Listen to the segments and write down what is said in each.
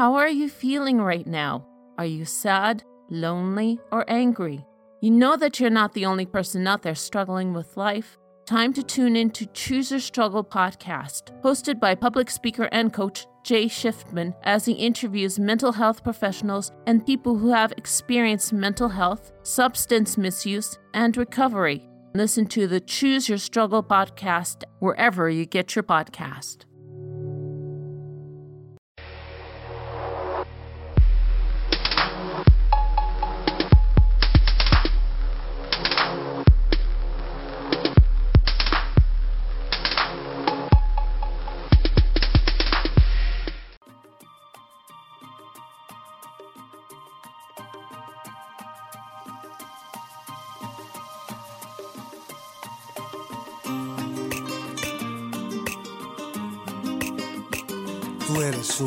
How are you feeling right now? Are you sad, lonely, or angry? You know that you're not the only person out there struggling with life. Time to tune in to Choose Your Struggle podcast, hosted by public speaker and coach Jay Shiftman, as he interviews mental health professionals and people who have experienced mental health, substance misuse, and recovery. Listen to the Choose Your Struggle podcast wherever you get your podcast.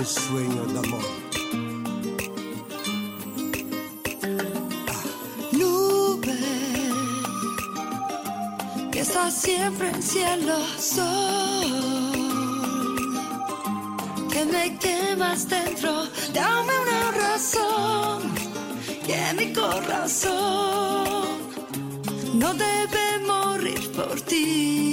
Sueño de amor. Nube que está siempre en cielo, sol que me quemas dentro. Dame una razón que mi corazón no debe morir por ti.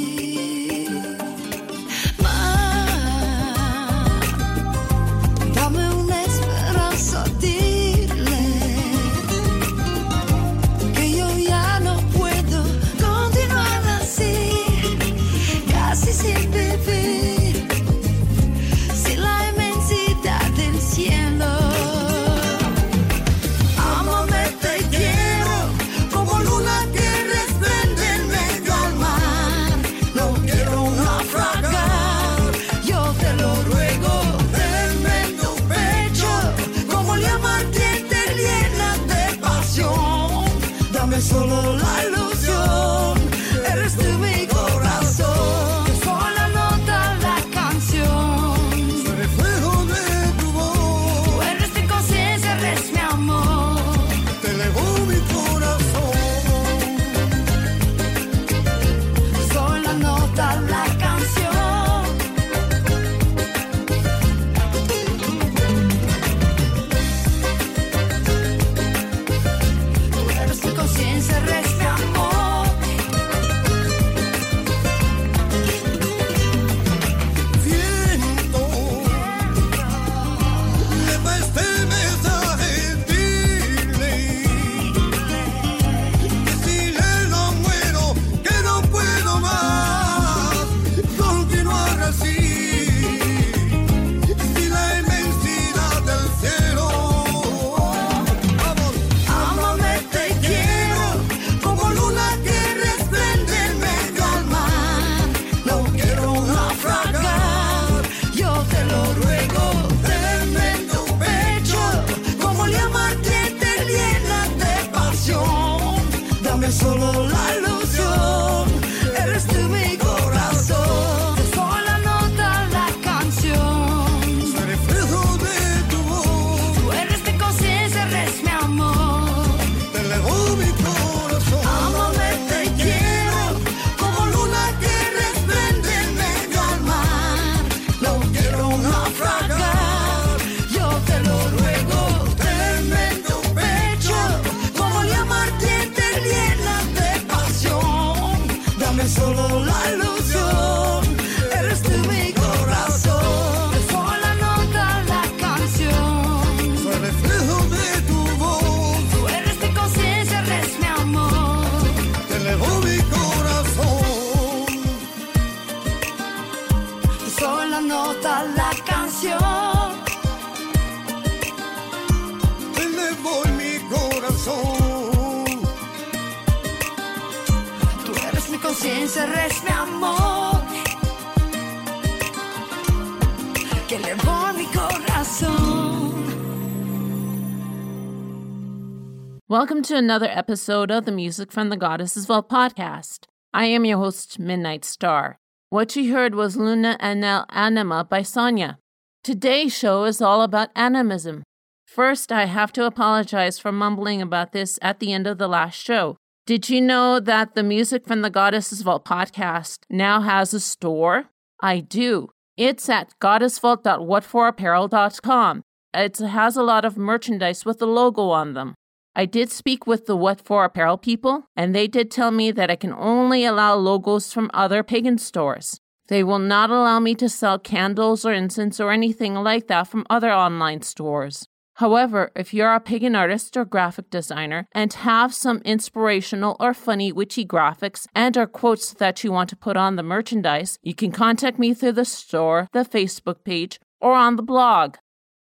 Welcome to another episode of the Music from the Goddesses Vault podcast. I am your host, Midnight Star. What you heard was Luna en el Anima by Sona. Today's show is all about animism. First, I have to apologize for mumbling about this at the end of the last show. Did you know that the Music from the Goddesses Vault podcast now has a store? I do. It's at goddessvault.whatforapparel.com. It has a lot of merchandise with the logo on them. I did speak with the What For Apparel people, and they did tell me that I can only allow logos from other pagan stores. They will not allow me to sell candles or incense or anything like that from other online stores. However, if you're a pagan artist or graphic designer and have some inspirational or funny witchy graphics and or quotes that you want to put on the merchandise, you can contact me through the store, the Facebook page, or on the blog.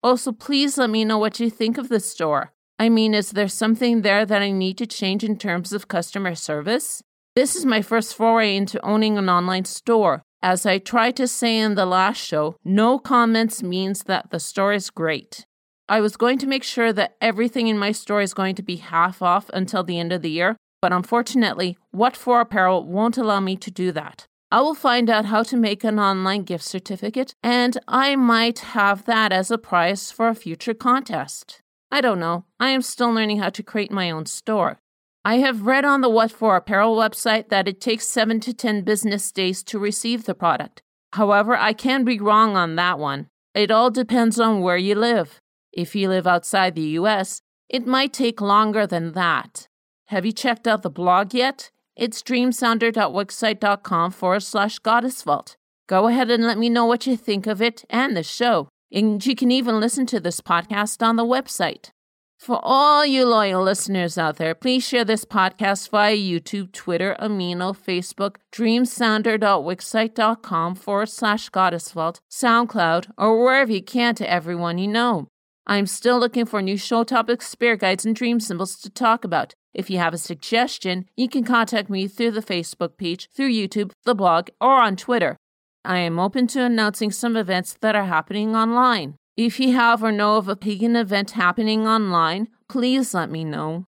Also, please let me know what you think of the store. I mean, is there something there that I need to change in terms of customer service? This is my first foray into owning an online store. As I tried to say in the last show, no comments means that the store is great. I was going to make sure that everything in my store is going to be half off until the end of the year, but unfortunately, What For Apparel won't allow me to do that. I will find out how to make an online gift certificate, and I might have that as a prize for a future contest. I don't know. I am still learning how to create my own store. I have read on the What For Apparel website that it takes 7 to 10 business days to receive the product. However, I can be wrong on that one. It all depends on where you live. If you live outside the US, it might take longer than that. Have you checked out the blog yet? It's dreamsounder.wixsite.com forward slash goddessvault. Go ahead and let me know what you think of it and the show. And you can even listen to this podcast on the website. For all you loyal listeners out there, please share this podcast via YouTube, Twitter, Amino, Facebook, dreamsounder.wixsite.com forward slash goddessvault, SoundCloud, or wherever you can to everyone you know. I'm still looking for new show topics, spirit guides, and dream symbols to talk about. If you have a suggestion, you can contact me through the Facebook page, through YouTube, the blog, or on Twitter. I am open to announcing some events that are happening online. If you have or know of a pagan event happening online, please let me know.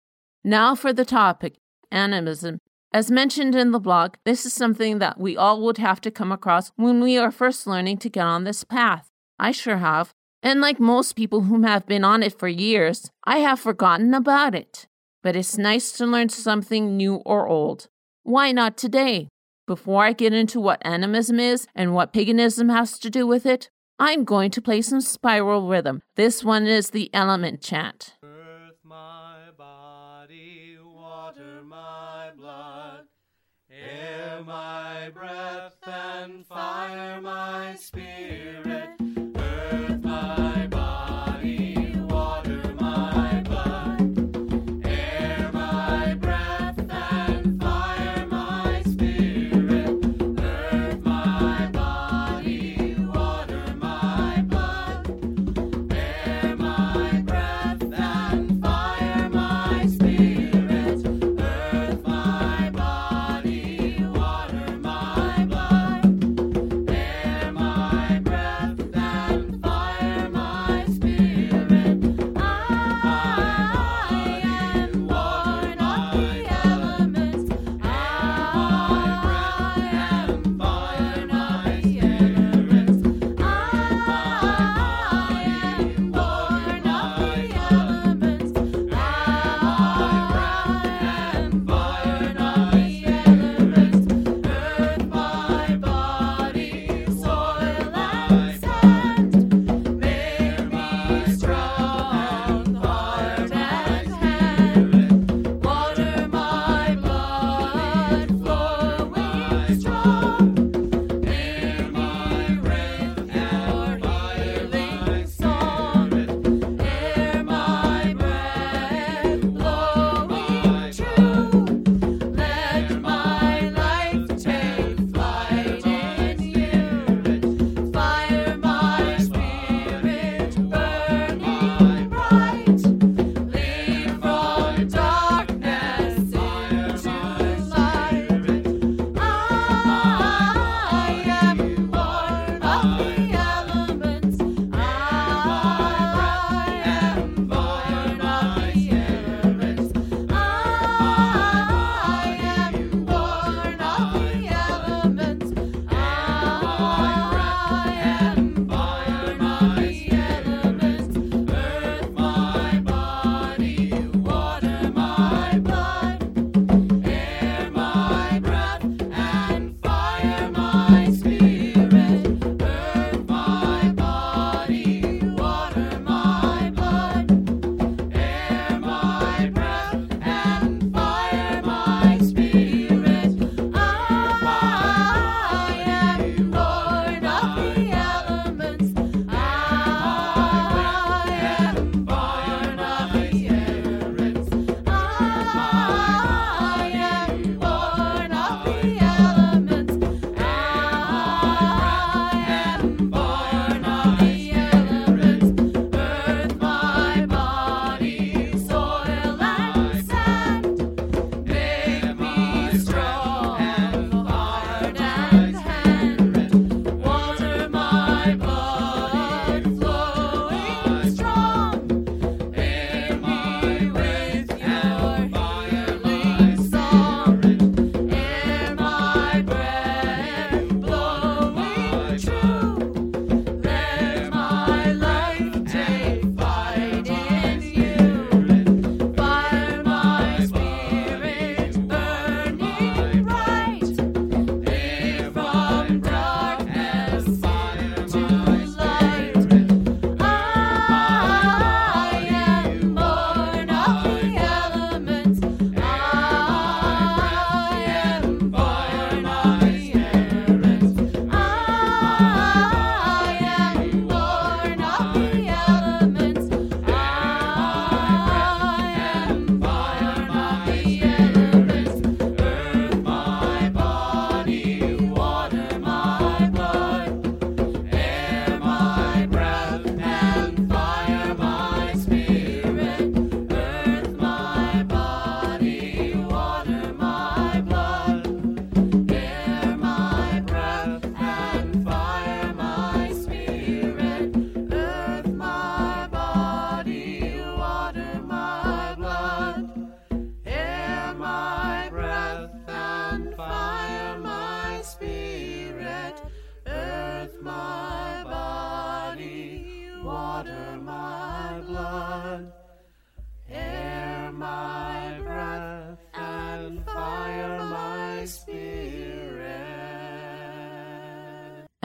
Now for the topic animism. As mentioned in the blog, this is something that we all would have to come across when we are first learning to get on this path. I sure have. And like most people who have been on it for years, I have forgotten about it. But it's nice to learn something new or old. Why not today? Before I get into what animism is and what paganism has to do with it, I'm going to play some spiral rhythm. This one is the element chant. Earth, my body, water, my blood, air, my breath, and fire, my spirit.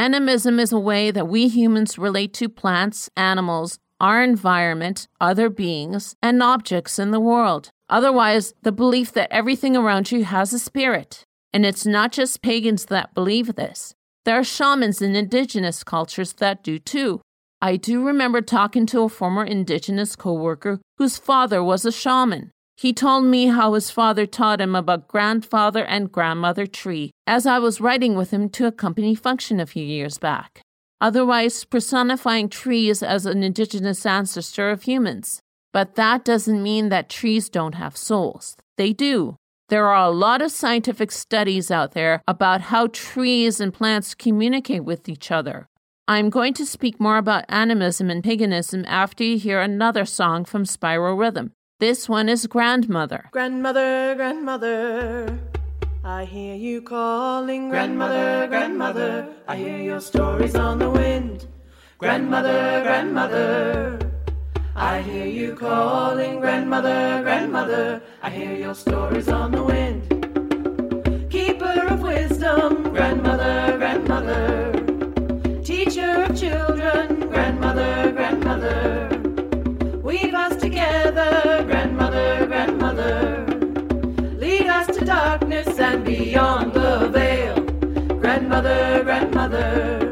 Animism is a way that we humans relate to plants, animals, our environment, other beings, and objects in the world. Otherwise, the belief that everything around you has a spirit. And it's not just pagans that believe this. There are shamans in indigenous cultures that do too. I do remember talking to a former indigenous coworker whose father was a shaman. He told me how his father taught him about grandfather and grandmother tree as I was riding with him to a company function a few years back, otherwise personifying trees as an indigenous ancestor of humans. But that doesn't mean that trees don't have souls. They do. There are a lot of scientific studies out there about how trees and plants communicate with each other. I'm going to speak more about animism and paganism after you hear another song from Spiral Rhythm. This one is Grandmother. Grandmother, grandmother, I hear you calling. Grandmother, grandmother, I hear your stories on the wind. Grandmother, grandmother, I hear you calling. Grandmother, grandmother, I hear your stories on the wind. Keeper of wisdom, grandmother, to darkness and beyond the veil. Grandmother, grandmother.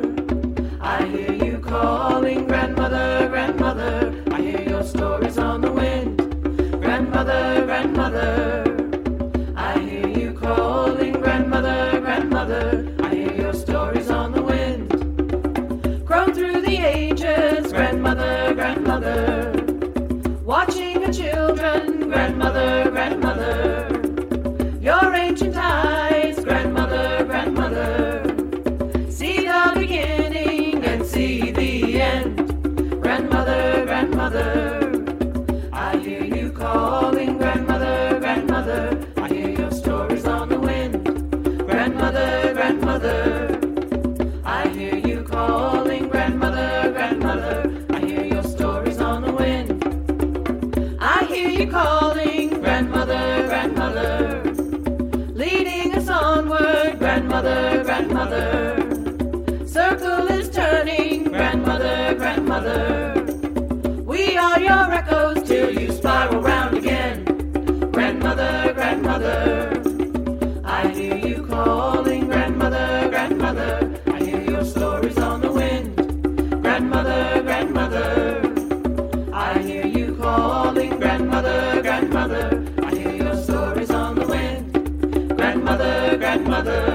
Are your echoes till you spiral round again. Grandmother, grandmother. I hear you calling, grandmother, grandmother. I hear your stories on the wind. Grandmother, grandmother. I hear you calling, grandmother, grandmother. I hear your stories on the wind. Grandmother, grandmother.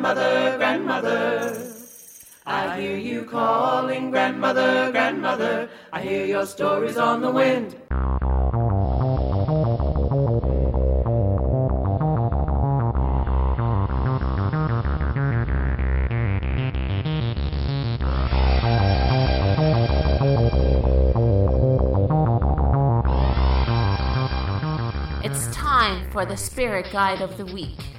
Grandmother, grandmother. I hear you calling, grandmother, grandmother. I hear your stories on the wind. It's time for the Spirit Guide of the Week.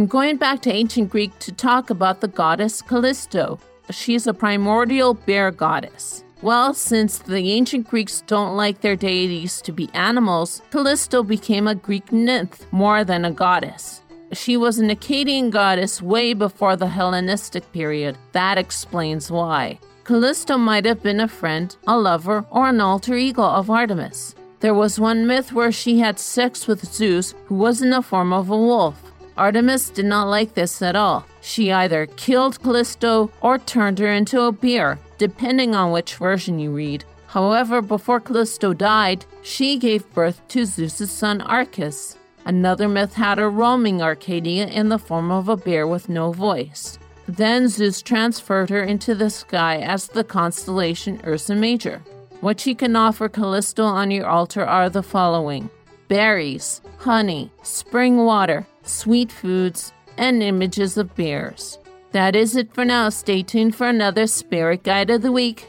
I'm going back to ancient Greek to talk about the goddess Callisto. She's a primordial bear goddess. Well, since the ancient Greeks don't like their deities to be animals, Callisto became a Greek nymph more than a goddess. She was an Arcadian goddess way before the Hellenistic period. That explains why. Callisto might have been a friend, a lover, or an alter ego of Artemis. There was one myth where she had sex with Zeus, who was in the form of a wolf. Artemis did not like this at all. She either killed Callisto or turned her into a bear, depending on which version you read. However, before Callisto died, she gave birth to Zeus's son Arcas. Another myth had her roaming Arcadia in the form of a bear with no voice. Then Zeus transferred her into the sky as the constellation Ursa Major. What you can offer Callisto on your altar are the following berries, honey, spring water, sweet foods, and images of bears. That is it for now. Stay tuned for another Spirit Guide of the Week.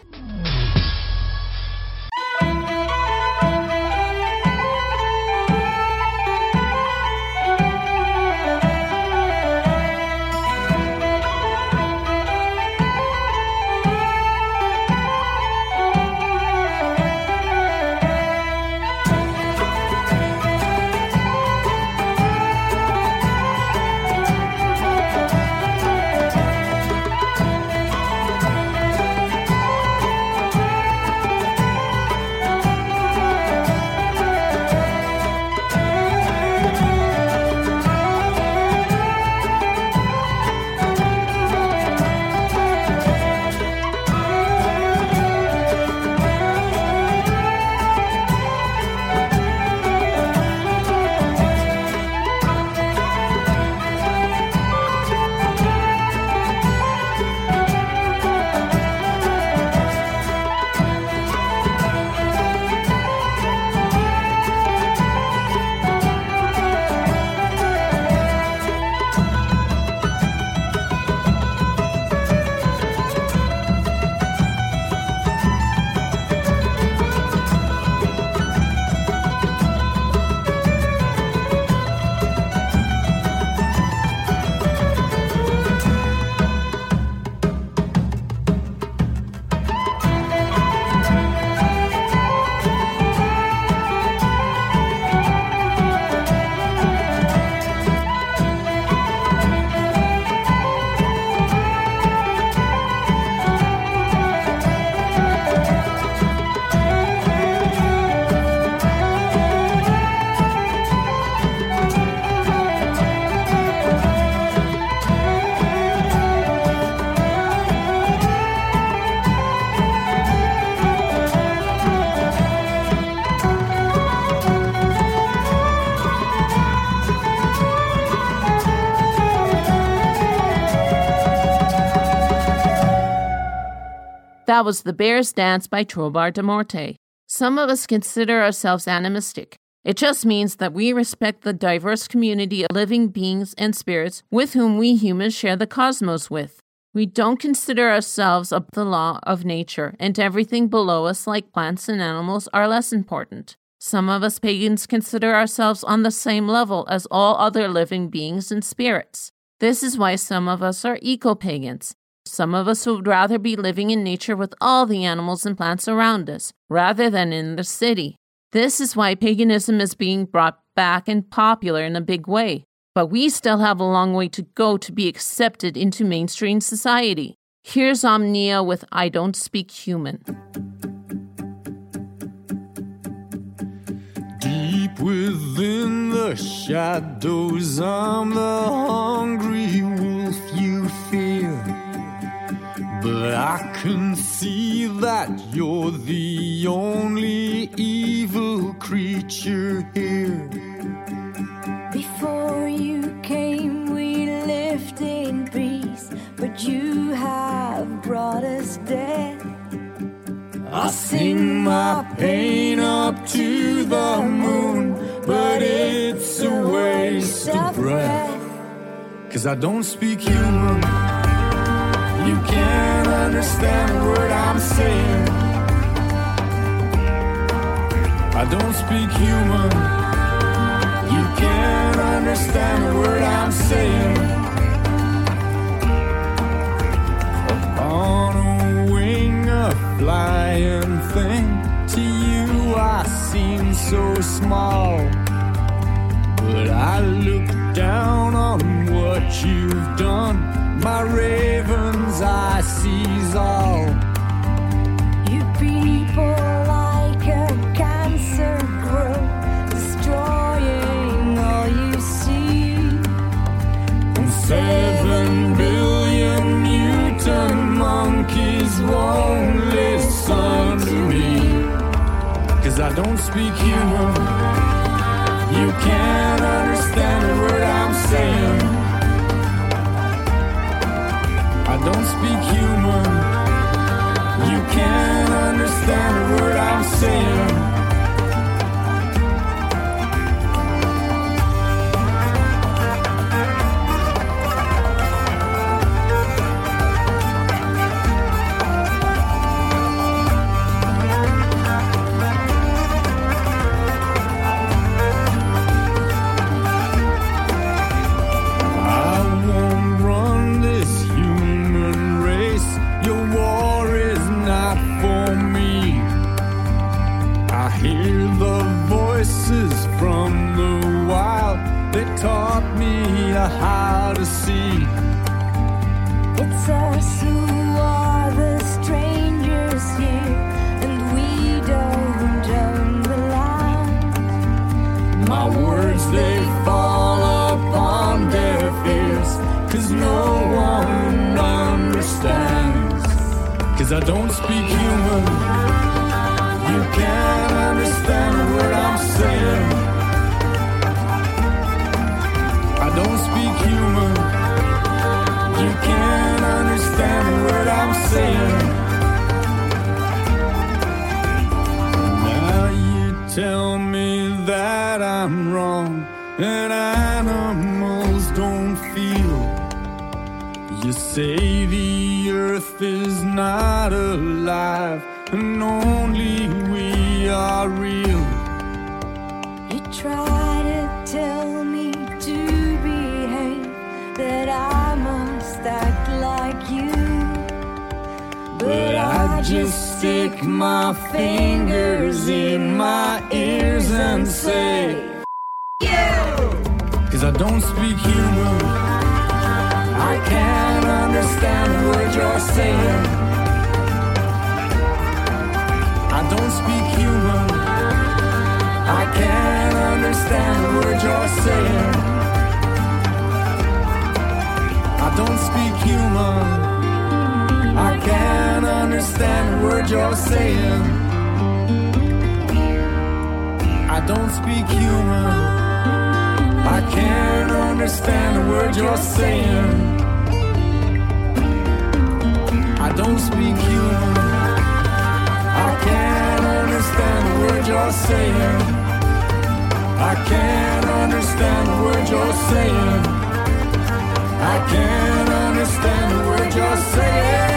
That was The Bear's Dance by Trobar de Morte. Some of us consider ourselves animistic. It just means that we respect the diverse community of living beings and spirits with whom we humans share the cosmos with. We don't consider ourselves of the law of nature, and everything below us, like plants and animals, are less important. Some of us pagans consider ourselves on the same level as all other living beings and spirits. This is why some of us are eco pagans. Some of us would rather be living in nature with all the animals and plants around us, rather than in the city. This is why paganism is being brought back and popular in a big way. But we still have a long way to go to be accepted into mainstream society. Here's Omnia with I Don't Speak Human. Deep within the shadows, I'm the hungry wolf. But I can see that you're the only evil creature here. Before you came, we lived in peace, but you have brought us death. I sing my pain up to the moon, but it's a waste of breath. Cause I don't speak human. You can't understand a word I'm saying. I don't speak human. You can't understand a word I'm saying. On a wing, a flying thing. To you, I seem so small. But I look down on what you've done. My raven's eye sees all. You people like a cancer grow, destroying all you see. And seven billion mutant monkeys won't listen to me. Cause I don't speak human. You can't understand a word I don't speak human. You can't understand a word I'm saying. Cause I don't speak human. You can't understand word I'm saying. I don't speak human. You can't understand word I'm saying. Now you tell me that I'm wrong and animals don't feel. You say the is not alive and only we are real. You try to tell me to behave, that I must act like you. But I just stick my fingers in my ears and say, Cause I don't speak human. I can't understand what you're saying. I don't speak human. I can't understand the words you're saying. I don't speak human. I can't understand the words you're saying. I don't speak human. I can't understand word you're saying. I don't speak human. I can't understand the word you're saying. I can't understand the word you're saying. I can't understand the word you're saying.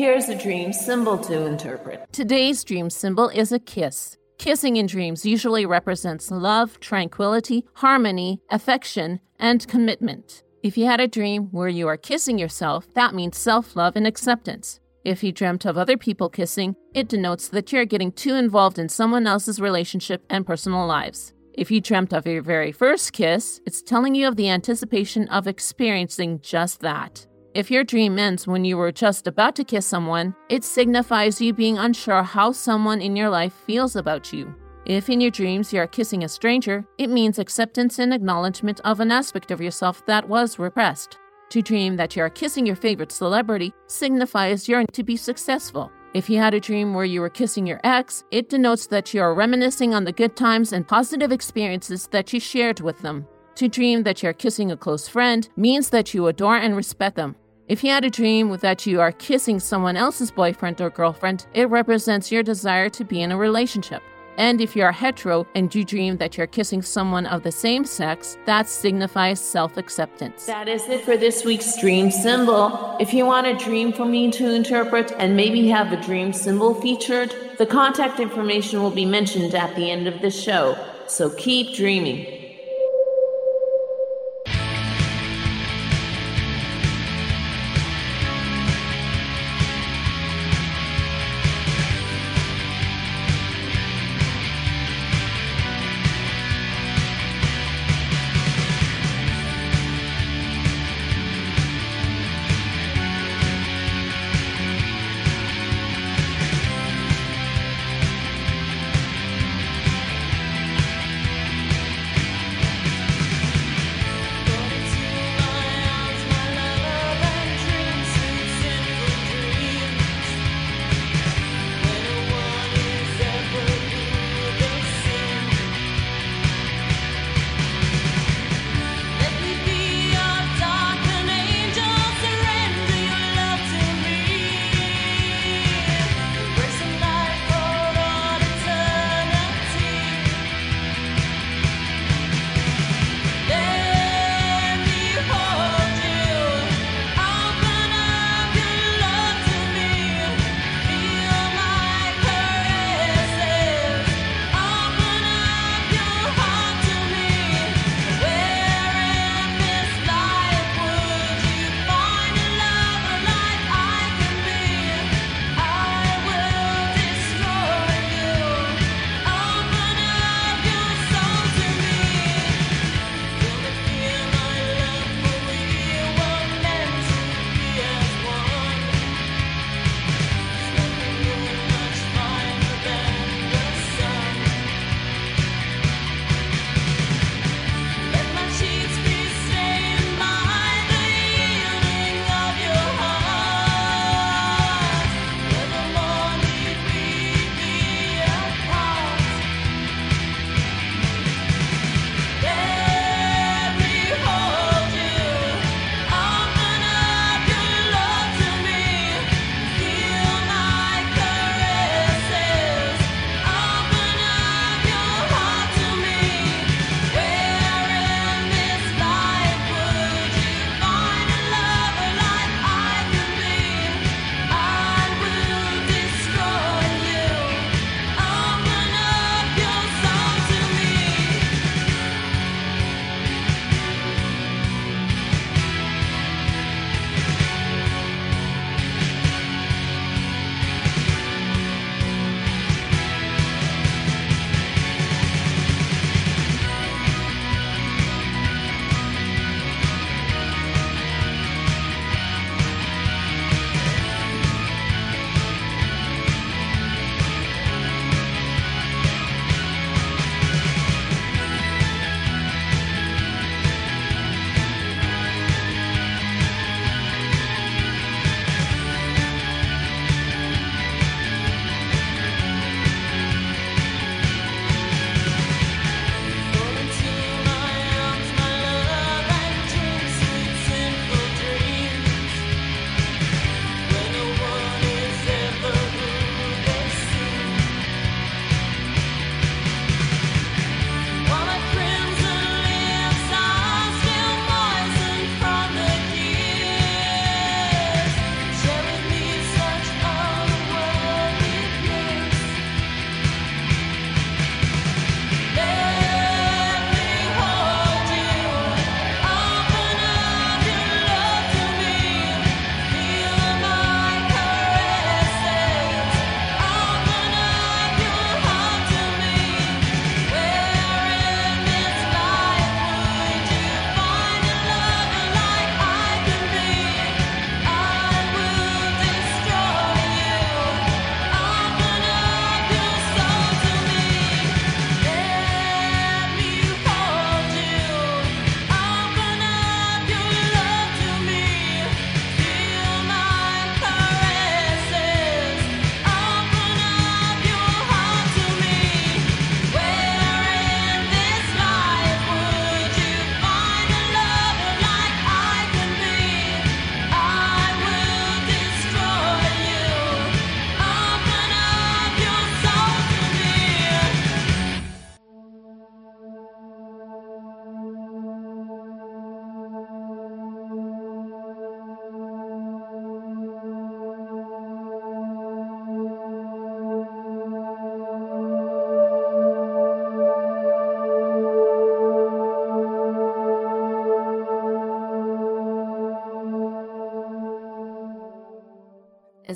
Here's a dream symbol to interpret. Today's dream symbol is a kiss. Kissing in dreams usually represents love, tranquility, harmony, affection, and commitment. If you had a dream where you are kissing yourself, that means self love and acceptance. If you dreamt of other people kissing, it denotes that you're getting too involved in someone else's relationship and personal lives. If you dreamt of your very first kiss, it's telling you of the anticipation of experiencing just that. If your dream ends when you were just about to kiss someone, it signifies you being unsure how someone in your life feels about you. If in your dreams you are kissing a stranger, it means acceptance and acknowledgement of an aspect of yourself that was repressed. To dream that you are kissing your favorite celebrity signifies you're to be successful. If you had a dream where you were kissing your ex, it denotes that you are reminiscing on the good times and positive experiences that you shared with them. To dream that you're kissing a close friend means that you adore and respect them. If you had a dream that you are kissing someone else's boyfriend or girlfriend, it represents your desire to be in a relationship. And if you are hetero and you dream that you're kissing someone of the same sex, that signifies self acceptance. That is it for this week's dream symbol. If you want a dream for me to interpret and maybe have a dream symbol featured, the contact information will be mentioned at the end of the show. So keep dreaming.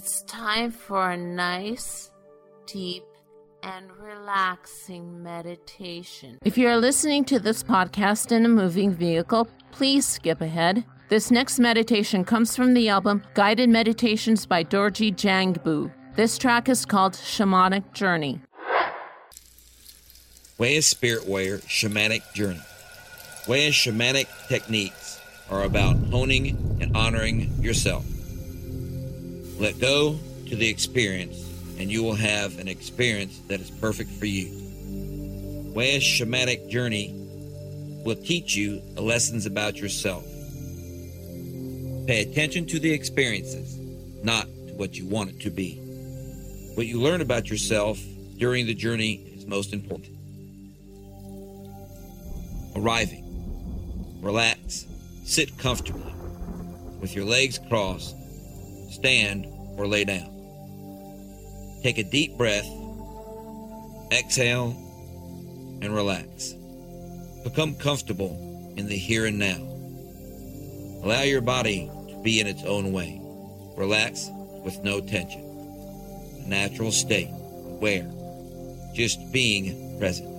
It's time for a nice, deep, and relaxing meditation. If you're listening to this podcast in a moving vehicle, please skip ahead. This next meditation comes from the album Guided Meditations by Dorje Jangbu. This track is called Shamanic Journey. Way Waya Spirit Warrior Shamanic Journey. Waya's shamanic techniques are about honing and honoring yourself. Let go to the experience, and you will have an experience that is perfect for you. Waya's shamanic journey will teach you lessons about yourself. Pay attention to the experiences, not to what you want it to be. What you learn about yourself during the journey is most important. Arriving. Relax. Sit comfortably. With your legs crossed, stand or lay down. Take a deep breath. Exhale and relax. Become comfortable in the here and now. Allow your body to be in its own way. Relax with no tension. A natural state, aware, just being present.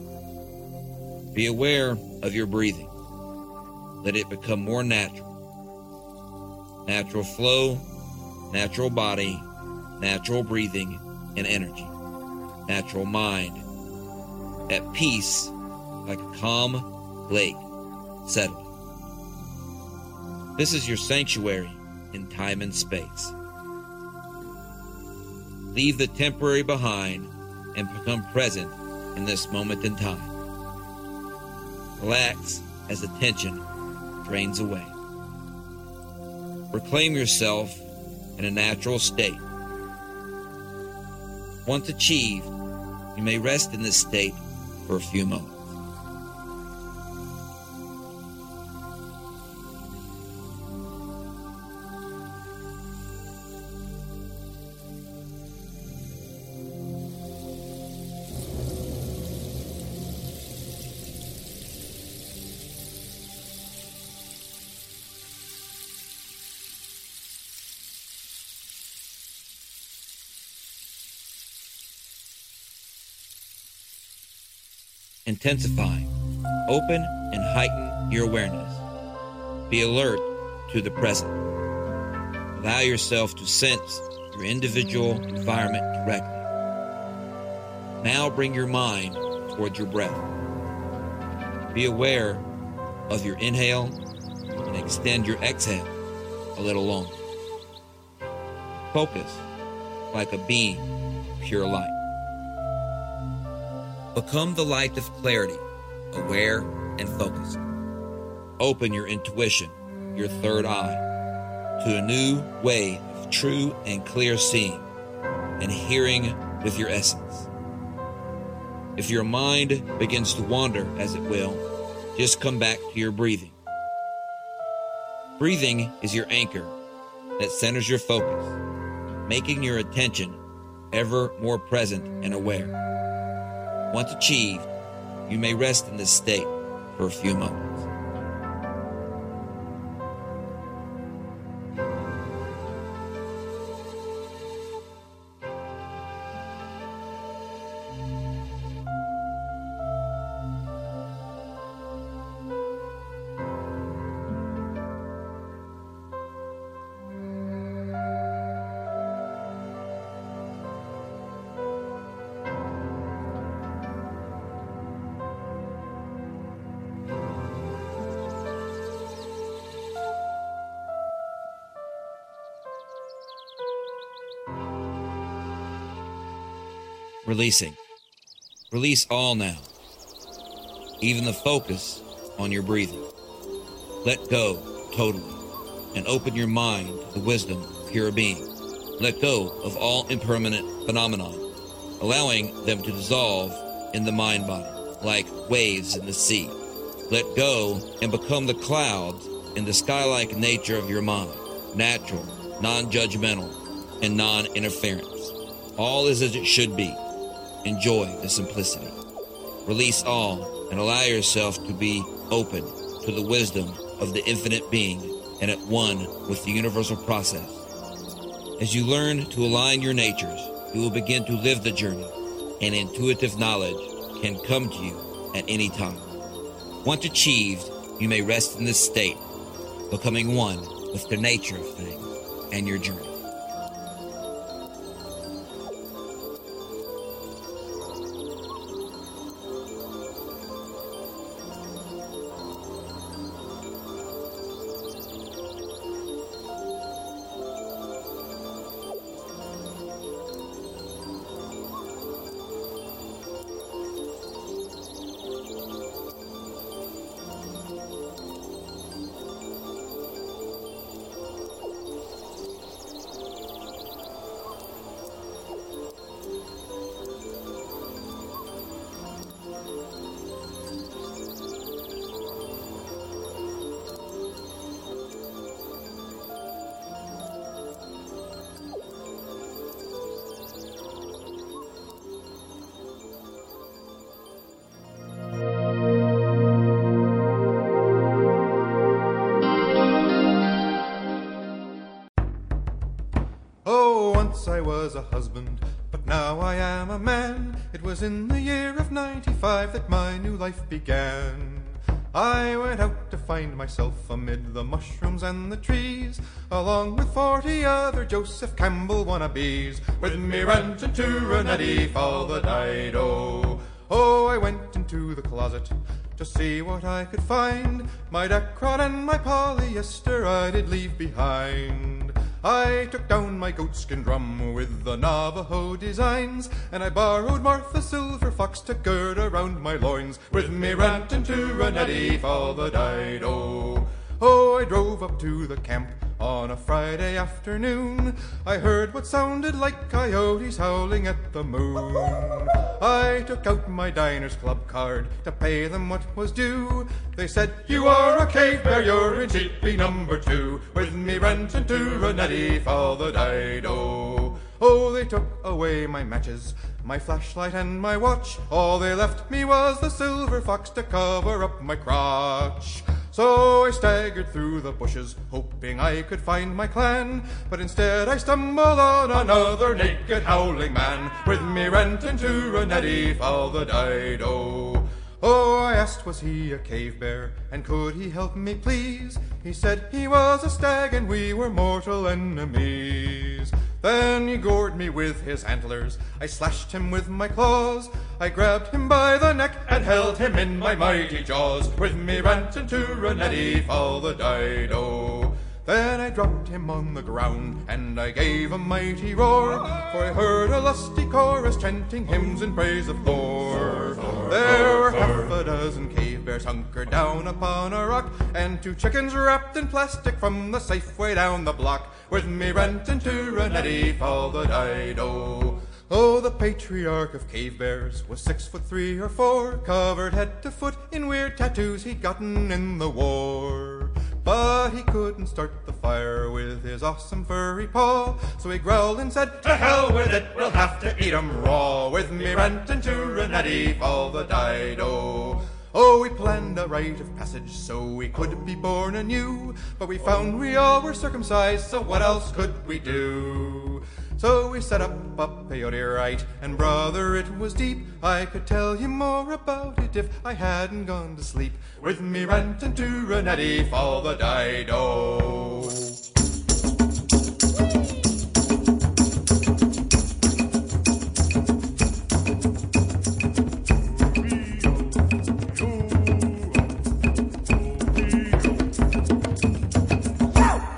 Be aware of your breathing. Let it become more natural. Natural flow, natural body, natural breathing, and energy. Natural mind. At peace, like a calm lake, settling. This is your sanctuary in time and space. Leave the temporary behind and become present in this moment in time. Relax as the tension drains away. Reclaim yourself in a natural state. Once achieved, you may rest in this state for a few moments. Intensifying. Open and heighten your awareness. Be alert to the present. Allow yourself to sense your individual environment directly. Now bring your mind towards your breath. Be aware of your inhale and extend your exhale a little longer. Focus like a beam of pure light. Become the light of clarity, aware and focused. Open your intuition, your third eye, to a new way of true and clear seeing and hearing with your essence. If your mind begins to wander, as it will, just come back to your breathing. Breathing is your anchor that centers your focus, making your attention ever more present and aware. Once achieved, you may rest in this state for a few moments. Releasing. Release all now, even the focus on your breathing. Let go totally and open your mind to the wisdom of pure being. Let go of all impermanent phenomenon, allowing them to dissolve in the mind body like waves in the sea. Let go and become the clouds in the sky-like nature of your mind, natural, non-judgmental, and non-interference. All is as it should be. Enjoy the simplicity. Release all and allow yourself to be open to the wisdom of the infinite being and at one with the universal process. As you learn to align your natures, you will begin to live the journey, and intuitive knowledge can come to you at any time. Once achieved, you may rest in this state, becoming one with the nature of things and your journey. Began. I went out to find myself amid the mushrooms and the trees, along with 40 other Joseph Campbell wannabes. With me ranting to Renetti for the Dido. Oh. oh, I went into the closet to see what I could find. My Dacron and my polyester I did leave behind. I took down my goatskin drum with the Navajo designs, and I borrowed Martha's silver fox to gird around my loins, with me ranting to Renetti for the Dido. Oh, I drove up to the camp on a Friday afternoon. I heard what sounded like coyotes howling at the moon. I took out my Diners Club card to pay them what was due. They said, You are a cave bear, you're in sheepy number two. With me ranting to Renetti for the Dido. Oh, they took away my matches, my flashlight and my watch. All they left me was the silver fox to cover up my crotch. So I staggered through the bushes, hoping I could find my clan. But instead I stumbled on another naked howling man, with me ranting to Renetti for the Dido. Oh, I asked, was he a cave bear, and could he help me, please? He said he was a stag, and we were mortal enemies. Then he gored me with his antlers. I slashed him with my claws. I grabbed him by the neck and held him in my mighty jaws. With me ranting to Renetti for the Dido. Then I dropped him on the ground and I gave a mighty roar, for I heard a lusty chorus chanting hymns in praise of Thor. There were half a dozen cave bears hunkered down upon a rock, and two chickens wrapped in plastic from the Safeway down the block, with me ranting to Renetti for the Dido. Oh, the patriarch of cave bears was six foot three or four, covered head to foot in weird tattoos he'd gotten in the war. But he couldn't start the fire with his awesome furry paw, so he growled and said, To hell with it, we'll have to eat 'em raw, with me ranting to Renetti for the Dido. Oh, we planned a rite of passage so we could be born anew, but we found we all were circumcised, so what else could we do? So we set up a peyote rite, and brother, it was deep. I could tell you more about it if I hadn't gone to sleep. With me ranting to Renetti for the Dido.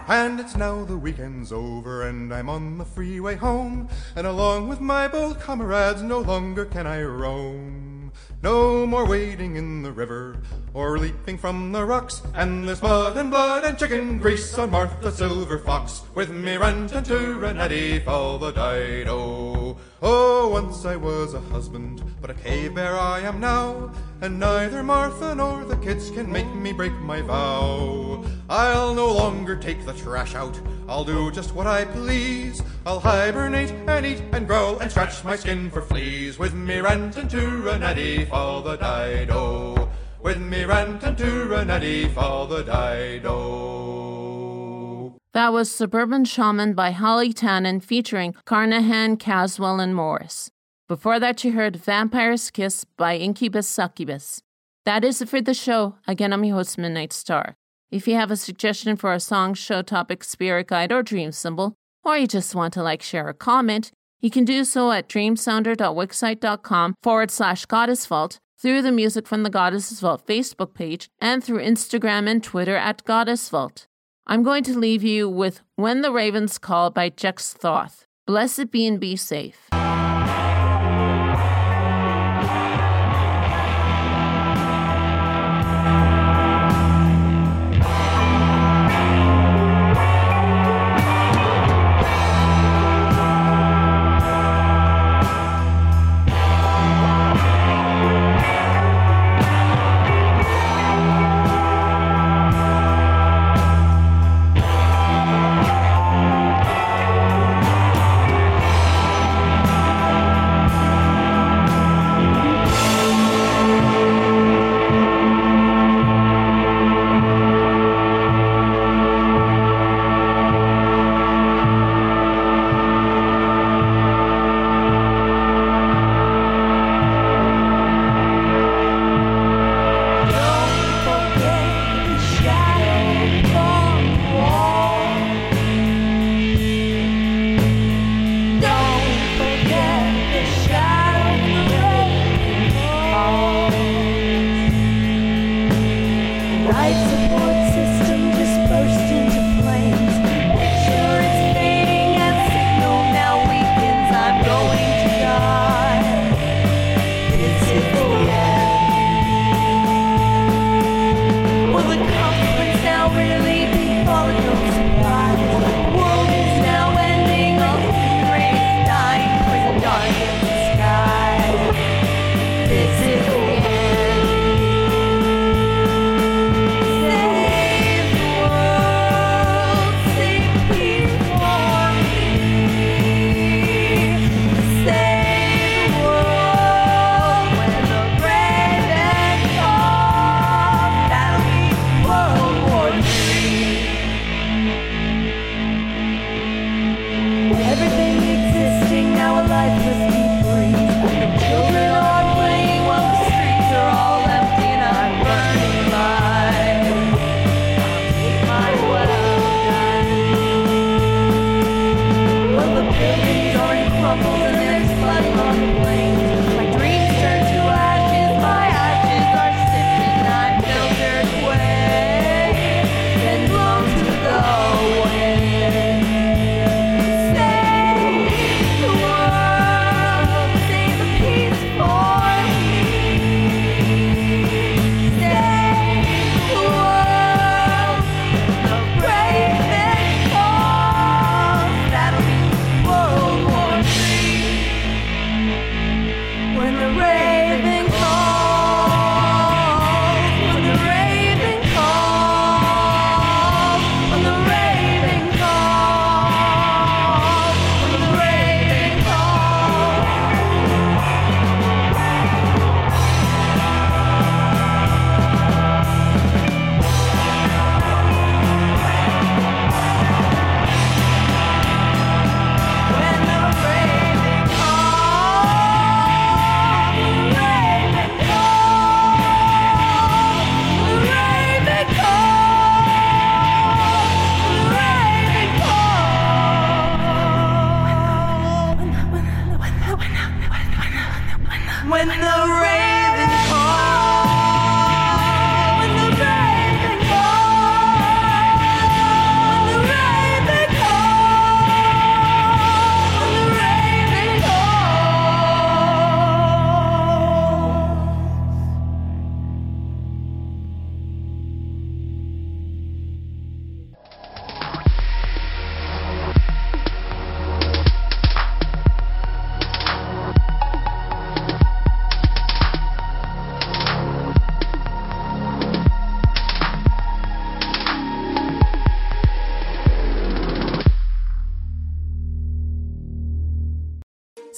And it's now the weekend's over, and I'm on the freeway home. And along with my bold comrades, no longer can I roam. No more wading in the river or leaping from the rocks. And there's mud and blood and chicken grease on Martha Silver Fox. With me ranting to Renetti for the Dido. Oh, once I was a husband, but a cave bear I am now. And neither Martha nor the kids can make me break my vow. I'll no longer take the trash out. I'll do just what I please. I'll hibernate and eat and growl and scratch my skin for fleas. With me ranting to Renetti for the Dido. With me ranting to Renetti for the Dido. That was Suburban Shaman by Holly Tannen featuring Carnahan, Caswell, and Morris. Before that, you heard Vampire's Kiss by Inkubus Sukkubus. That is it for the show. Again, I'm your host, Midnight Star. If you have a suggestion for a song, show topic, spirit guide, or dream symbol, or you just want to like, share, or comment, you can do so at dreamsounder.wixsite.com forward slash goddess vault, through the Music from the Goddess Vault Facebook page, and through Instagram and Twitter at Goddess Vault. I'm going to leave you with When the Raven Calls by Jex Thoth. Blessed be and be safe.